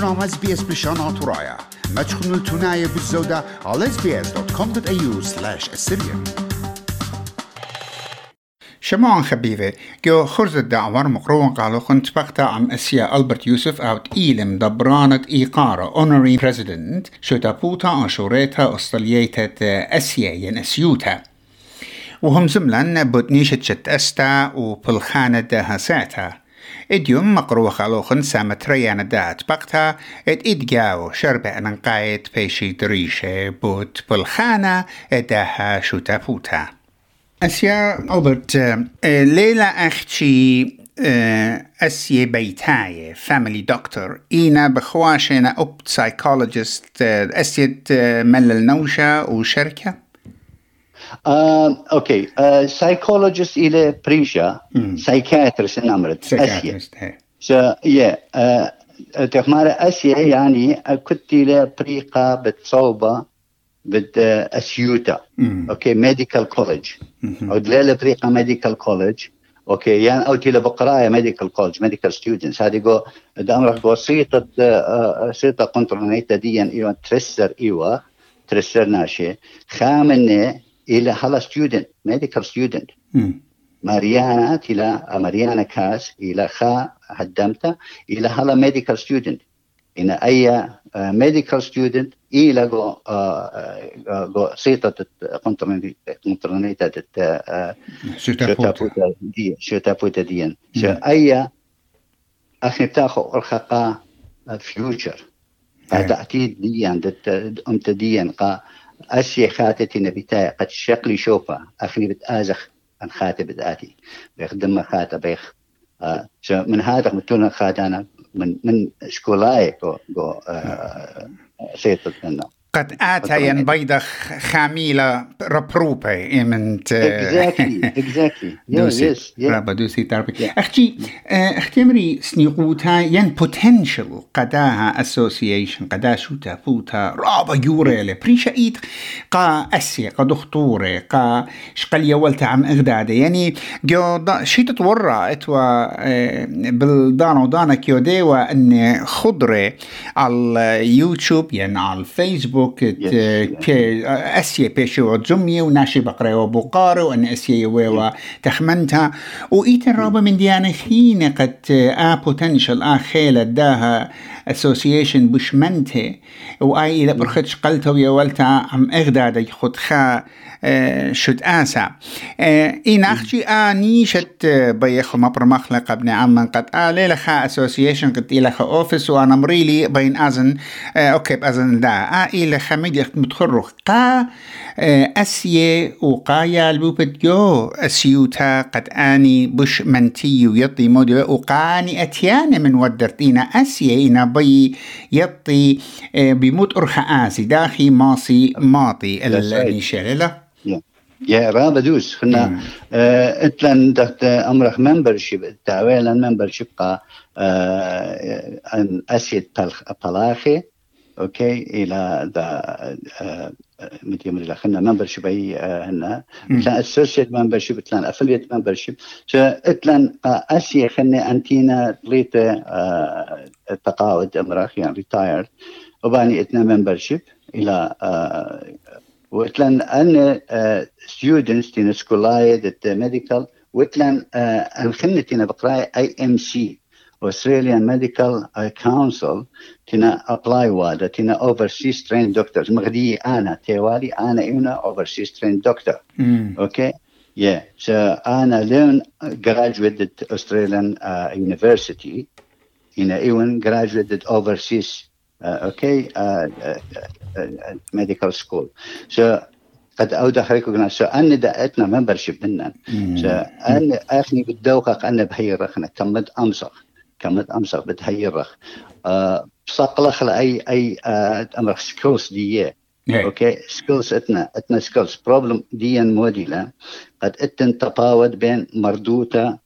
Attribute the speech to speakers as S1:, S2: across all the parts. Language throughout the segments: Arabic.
S1: برنامج اس بي اس بلشان عطرايا ما تشخنوا التناية بالزودة على sbs.com.au slash assyrian
S2: شمعان خبيبة جو خرز الدعوار مقروان قالو خنت بقتا عم أسيا ألبرت يوسف أو إيلم دبرانة إيقارة اونري بريزيدنت شو تابوتا أشوريتا أستليتا أسيا ين أسيوتا وهم زملان بوتنيشة شت أستا وبالخانة هساتا إديوم مقروخ خالوخن سامت ريان دات بقتا إد إدجاو شربة ننقايت بيشي دريشة بوت بالخانة إداها شو تابوتا أسيا ألبرت ليلة أختي أسيا بيتاية فاميلي دكتور. إينا بخواشنا أوب سايكولوجيست أسيا ملل نوشة وشركة.
S3: آه، أوكي. سايكولوجيست إلى بريشا سايكاترست نمرت أسيا. سو يا تخمار أسيا يعني كنت إلى بريقة بتصوبة بد اسيوتا أوكي ميديكال كولج أو دليل بريقة ميديكال كولج أوكي يعني أو تيلا بقراية ميديكال كولج ميديكال ستودنتس هذه جو دامرك جو سيطة سيطة كونترونيتا دي أيوه ترسر إيوه. ترسر ناشي خامنة إلى هلا ستودنت ميديكال ستودنت ماريانا إلى ماريانا كاس إلى خا هدمتا إلى هلا ميديكال ستودنت إن أي ميديكال ستودنت إلى جو جو سيطة كونترونيتا شوتابوتا دي شوتابوتا ديان أي أخي بتاخو الخقا فيوتشر ديان امت ديان قا أشي خاتتي نبيتاي قد شقلي شوفا. أخني بتآزخ أن خاتي بدآتي بيخدم خاتة بيخ آه من هذا متونا خاتانا من من شكولاي جو جو آه سيطة
S2: قد آتى ين بيضة خاميلة ربروبة من
S3: exactly exactly.
S2: دوسي. رابا دوسي تربي أختي أختي مري سنيقوتا ين potential قداها association قدا شو تفوتا رابا يوريلي بريشا إيد قا أسي قا دكتورة قا شقل يولتا عم إغدادة يعني جو شي تتورى إتوا بالدانا ودانا كيو ديوا أن خضرة على يوتيوب يعني على الفيسبوك بوك أسيا بيشو زمي وناشي بقرة وبقارة وأن أسيا ويوا تخمنتها. وإيتن رابا من ديانا خينة قد آ بوتنشل آ خيلة داها اسوسيشن بشمنته وآي إلى برخت قلتو يا ولتا عم أغداد خد خا شد آسا. إن أخشي آني شت بيخو مبر مخلق ابن عمان قد. آلي لخا أسوسيشن قد إلى خا أوفيس وأنا مريلي بين أزن. أوكي بأزن دا. آ إلى خا ميدي متخرخ قا أسيه وقايا البوبت يو. أسيوتا قد آني بش منتي يطي مودي. وقاني أتياني من ودرتينا أسيه إنا بي يطي بموت أرخا آسي داخي ماصي ماطي النشالة
S3: يا رابا دوس. خنا آه اتلان دخت أمرخ ممبرشيب تعويلا ممبرشيب قا آه ان أسيد بلاخي أوكي؟ إلى دا آه مدي مدي خنا ممبرشيب أي هنا. اتلان اسوشيت ممبرشيب اتلان افليت ممبرشيب اتلان اسيا خنا أنتينا طليت تقاعد امرخ يعني ريتايرد وباني اتنا ممبرشيب إلى وتلان أن ستودنتس تين سكولاي دت ميديكال وتلان ان خنتنا بقراي اي ام سي Australian Medical Council تنا ابلاي وادا تنا overseas trained doctors. مغدي أنا تيوالي أنا إنا overseas trained doctor. أوكي؟ Yeah. So أنا لين graduated Australian uh, University. In even graduated overseas uh, okay uh, uh, medical school. So قد أودخ ريكوغنايز سو أني دقتنا ممبرشيب منا سو أني أخني بدوقك أنا بهيرخنا كمد أمسخ. كمد أمسخ بتهيرخ أه بصقلخ لأي أي أه أمر سكيلز دي أوكي سكيلز إتنا إتنا سكيلز بروبلم دي موديلا قد إتن تفاوت بين مردوتة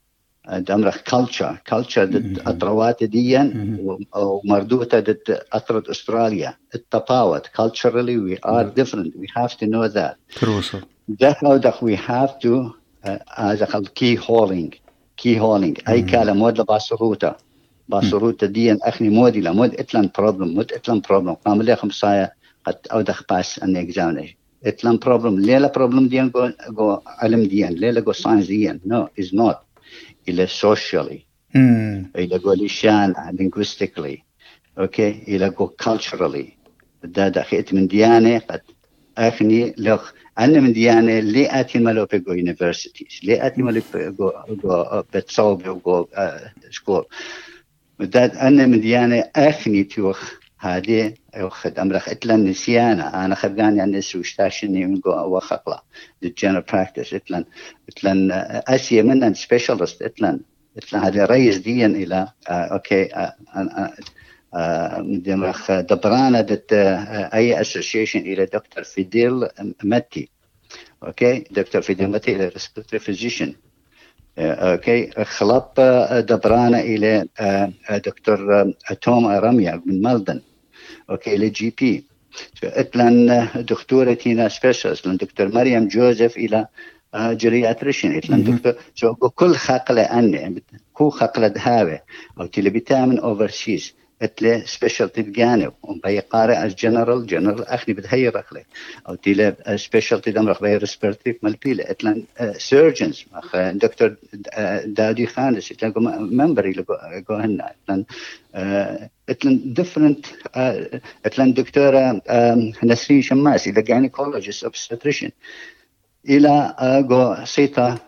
S3: دمرخ كلتشر كلتشر ضد اطروات ديا ومردوتة ضد اطرة أستراليا. التفاوت culturally we are different. We have to know that.
S2: Crucial.
S3: ده we have to uh, as a key holding key holding اي كلام مود لباس روتا باصروت ديان أخني مودي لا. مود إتلان بروبلم مود إتلان بروبلم قام لي خمسايا قد أو دخ باس أن اكزامينيشن إتلان بروبلم ليلا بروبلم ديان جو علم ديان ليلا جو ساينس ديان نو از نوت إلى سوشيالي إلى جو ليشان linguistically أوكي إلى culturally. دا دخيت من ديانة قد اخني لخ أنا من ديانة لي اتي مالو بيجو يونيفرسيتيز لي اتي مالو بيجو جو بتصوب جو سكول وداد أنا من ديانة اخني توخ هذه يوخد أمرخ. اتلن نسيانا. أنا خداني عن نسو اشتاشني من وخقلا الجنرال براكتس اتلن اتلن آسيا منن سبيشالست اتلن اتلن هذه رئيس ديان إلى آه أوكي. آه آه مدمرخ دبرانة دت أي اسوسيشن إلى دكتور فيديل ماتي. أوكي. دكتور فيديل ماتي إلى ريسبيرتوري فيزيشن أوكي. خلط دبرانة إلى دكتور توم رميا من ملدن أوكي إلى جي بي. اتلن دكتورة تينا سبيشالست دكتور مريم جوزيف إلى جرياتريشن اتلن دكتور شو كل خقلة أني كو خقلة هاوي أو تلي بتامن اوفرسيز اتلي سبيشالتي الجانب وبي قارئ الجنرال جنرال أخني بدهي رخلي أو تيلا سبيشالتي دم رخ بي ريسبيرتيف مالبيلا أتلان سيرجنز مخ دكتور دادي خانس أتلان ممبري لغو هنا أتلان اتلان ديفرنت اتلان دكتورة نسرين شماس إلى جاينيكولوجيست obstetrician. إلى جو سيتا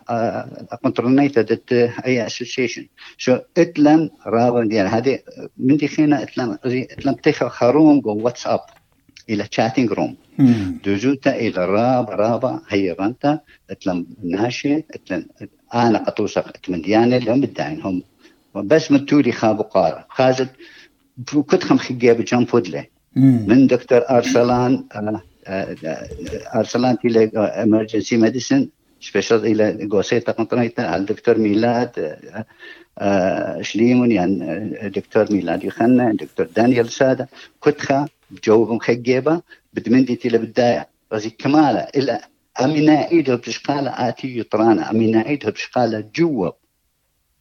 S3: كونترونيتا دت اي اسوسيشن شو اتلن رابا ديال هذه من دي خينا اتلن اتلن تيخا خروم جو واتساب إلى تشاتينج روم دوزوتا إلى راب رابا هي رانتا اتلن ناشي اتلن أنا قطوسق اتمن ديانا لهم بداين هم. بس من تولي خابو قارة. خازت كنت خم خجيب جنفود من دكتور أرسلان أرسلان إلى امرجنسي ميديسن سبيشال إلى جوسيتا قنطريتا الدكتور ميلاد شليمون يعني دكتور ميلاد يخنا دكتور دانيال سادة كتخا جوبهم خجيبه بدمندي تيلا بداية. رزي كمالة إلى امينا ايدها بشقاله آتي يطرانا امينا ايدها بشقاله جوب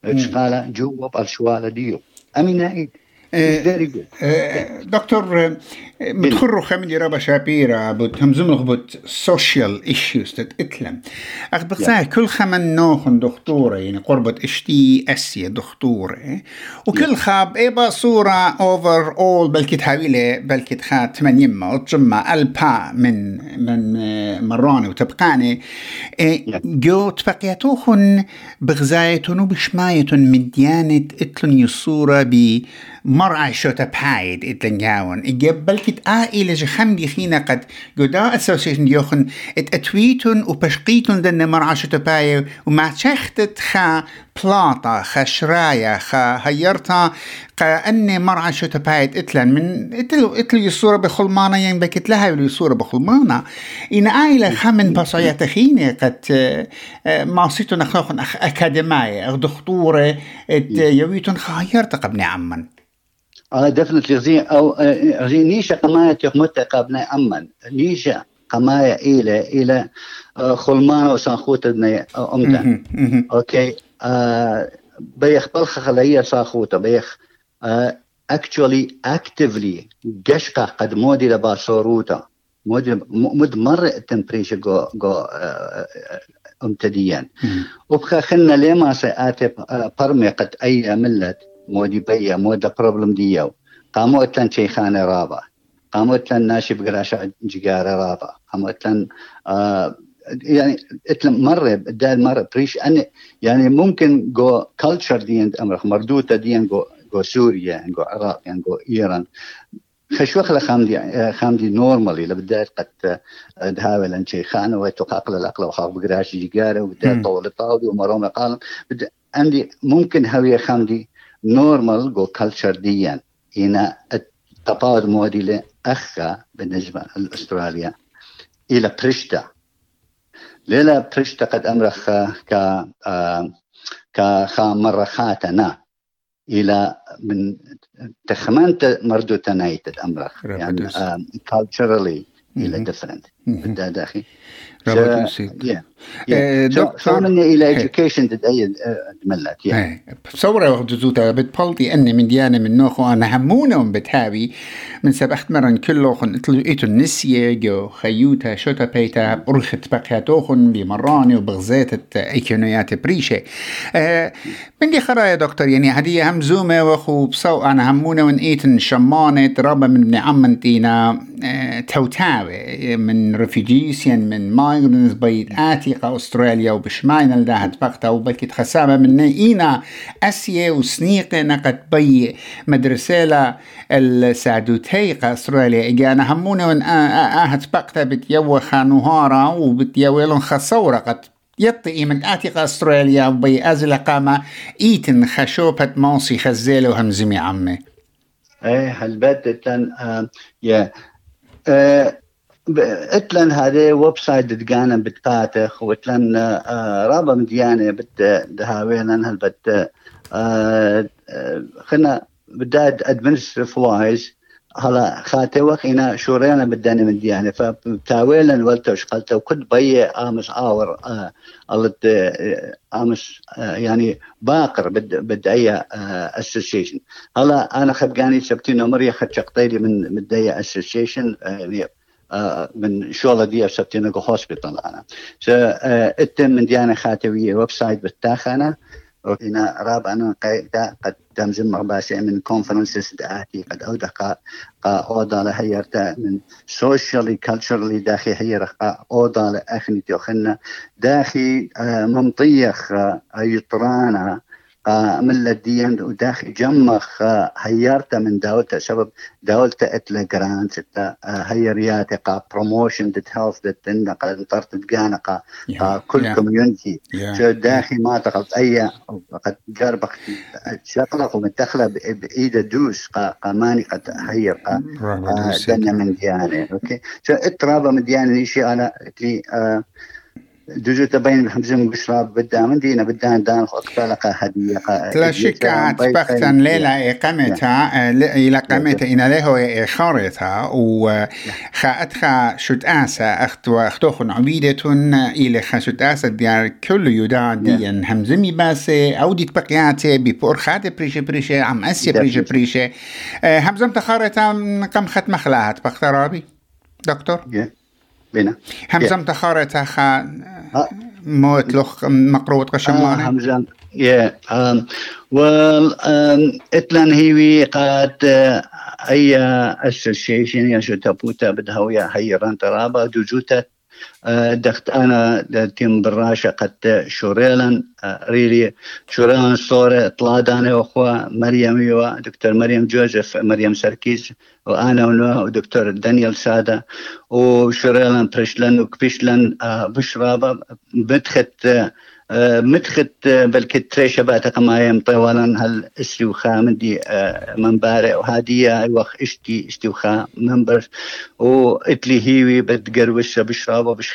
S3: بشقاله جوب الشواله ديو. امينا ايد
S2: دكتور متخرو خمدي رابا شابيرا بوت همزم لغبوت سوشيال ايشيوز تت إتلم. اخ بقصاه كل خمن نوخن دكتورة يعني قربة إشتي أسيا دكتورة وكل خاب ايبا صورة اوفر اول بلكي تحاويلة بلكي تخا تمن يما وتجمع ألبا من من مراني وتبقاني جو تبقيتوخن بغزايتون وبشمايتون من ديانة إتلن يصورة ب مرعى شو تبحايد اتلنجاون إجاب كت آئلة جخم خينا قد جدا أسوسيشن ديوخن إت أتويتون وبشقيتون دن مرعى شو تبايد وما تشختت خا بلاطة خا شرايا خا هيرتا كأني مرعى شو تبايد اتلن من اتلو اتلو يصورة بخلمانا ين بكت لها يلو يصورة بخلمانا إن آئلة خمن بصايات خيني قد ما صيتو نخلوخن أكاديمية أخ دكتورة يويتون خايرتا قبني عمن
S3: آه ديفنتلي غزي أو غزي نيشا قماية تخمت قبل أمن. نيشا قماية إلى إلى خلمان وسانخوت امتا أوكي؟ آه بيخ بلخ خلية ساخوتا بيخ اكشولي اكتفلي قشقة قد مودي لبا صوروتا مود مرة التمبريشر جو جو امتديا. وبخا خلنا لما سياتي برمي قد اي ملت مودي بيا مودا بروبلم ديو قاموا اتلن شيخان رابا قاموا اتلن ناشب قراشة جيجار رابا قاموا اتلن آه يعني اتلن مرة دال مرة بريش أني يعني ممكن جو كلتشر دي عند أمرخ مردوتة دي جو جو سوريا جو عراق جو إيران خشوخ خامدي خامدي نورمالي لبداية قد دهاول ان شيخان وتقاقل الأقل وخاف بقراش جيجارة وبداية طول طاولي ومروم قال عندي ممكن هوية خامدي نورمال جو كلتشر ديا. هنا التفاوض مودي أخا بالنسبة لأستراليا. إلى بريشتا. ليلة بريشتا قد أمرخ ك كخا مرخاتنا إلى من تخمنت مردو تنايت أمرخ. يعني culturally إلى different. بدها داخل.
S2: رابط يوسف
S3: دكتور إلى education تتأيد ملت
S2: يعني بصورة وقت زوتا بتبلطي أني من ديانة من نوخو أنا همونهم بتهاوي من سبخت مرن كله خن إتو النسية جو خيوتا شوتا بيتا برخت بقياتوخن بمراني وبغزات ايكونيات بريشة. أه من دي خرا يا دكتور يعني هدي همزومة وخو بصو أنا همونة ون إيتن شمانة رابا من ابن عمنتينا أه توتاوي من ريفيجيسيان من مايغرنز بيت آتي. أستراليا وبشماين الداهت بقتا وبكت خسابة من إينا أسيا وسنيقة نقد بي مدرسة السعدوتي أستراليا. إجانا همونا ون آهت بقتا بتيوى خانوهارا وبتيوى لون خصورة قد يطي من آتي أستراليا وبي أزل قامة إيتن خشوبة موسي خزيلو همزمي عمي.
S3: إيه هالبدة آه يا آه اتلن هذا ويب سايت دقانا بتقاتخ واتلن آه رابا مديانة بت دهاويلن هل بت آه خنا بداد ادمنستريف وايز هلا خاتي وقينا شورينا بداني من ديانة فبتاويلن ولتوش قلت وكنت بي آمس اور آه قلت آمس يعني باقر بد أي اسوسيشن هلا أنا خبقاني سبتين عمري خد شقطيلي من مدية اسوسيشن من شغله دي سبتين هوسبيتال أنا. س إتم من ديانة خاتوية ويب سايت بتاخنا وهنا راب أنا قد تمزم مغباسي من كونفرنسز داتي قد اودا قا قا اودا لهيرتا من سوشيالي كالتشرلي داخي هير قا اودا لاخني تيوخنا. داخي ممطيخ يطرانا من الدين وداخل جمخ هيرتا من دولته سبب دولته اتلا جرانت هيرياتي قا بروموشن دت هيلث دت قا انطرت تقانا قا كل كوميونتي شو داخل ما تقلت أي قد جربك شغلق ومتخلى بإيده دوس قا قماني قد هير قا دنا من ديانة. أوكي؟ شو اترابا من ديانة شيء أنا تي جزء تبين حمزم بشراب بدأ من دينا بدأ دان خلق هدية
S2: لا شك بختن ليلة إقامتها إلى قامتها إن له إخارتها وخاتها شت آسا أخت وأختوخن عبيدة إلى خشت آسا ديار كل يدا ديان همزمي بس أو ديت بقياتي ببور خات بريشة بريشة عم أسيا بريشة بريشة. همزم تخارتها قم خت مخلاهات بخترابي دكتور؟
S3: بنا
S2: همزم تخارتها خا موت لخ مقروط قشمانه
S3: آه همزم يا um, well um, إتلان هيوي قد أي اسوسيشن يا شو تابوتا بدهويا هيران ترابا دوجوتا دخت أنا تيم براشا قد شوريلا ريلي شوريلا صورة طلاداني واخوة مريم يوا دكتور مريم جوزيف مريم سركيز وأنا ودكتور دانيال سادة. وشوريلا بريشلن وكبيشلن بشرابة بدخت مدخت بلكي تريشة بات قمايم طوالا هل استوخا مندي من بارع وهادية وخ اشتي استوخا منبر. واتلي هيوي بتقروش بشرابة بش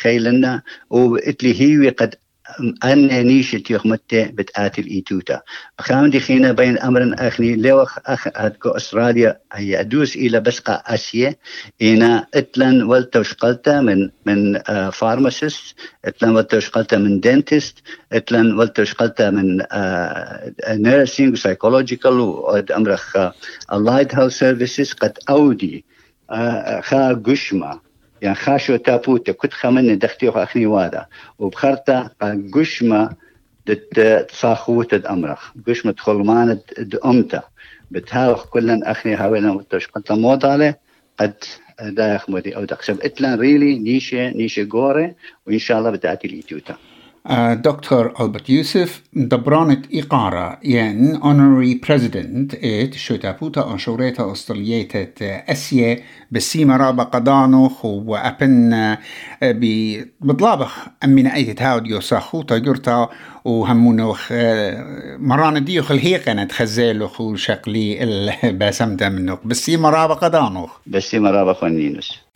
S3: واتلي هيوي قد أن نيشة يخمتة بتآتي الإيتوتا. خام دي خينا بين أمر أخني لو أخ أدكو أستراليا هي أدوس إلى بسقة آسيا. إنا إتلن والتوشقلتا من من فارماسيست إتلن والتوشقلتا من دنتست إتلن والتوشقلتا من نيرسينج وسايكولوجيكال وأمرخ اللايت هاوس سيرفيسز قد أودي خا قشمة. يعني خاشو تابوتا كنت خمن دختي أخني وادا وبخرتا قشمة دت صاخوت الأمرخ قشمة خلمان أمتا بتهاوخ كلن أخني هاوينا متوش قلت موضالة قد دا يخمدي أو دخشب إتلان ريلي نيشة نيشة غورة وإن شاء الله بتأتي الإيتوتا
S2: دكتور ألبرت يوسف دبرانت إقارة. ين honorary president إت شوتابوتا أنشوريتا أستراليتا أسيا بسيما رابا قدانوخ وأبن بطلابخ أمين أي تهاود يوساخوتا يرتا وهمونوخ مران ديوخ الهيقنة تخزيلوخ وشقلي الباسمتا منوخ. بسيما رابا قدانوخ
S3: بسيما رابا خونينوس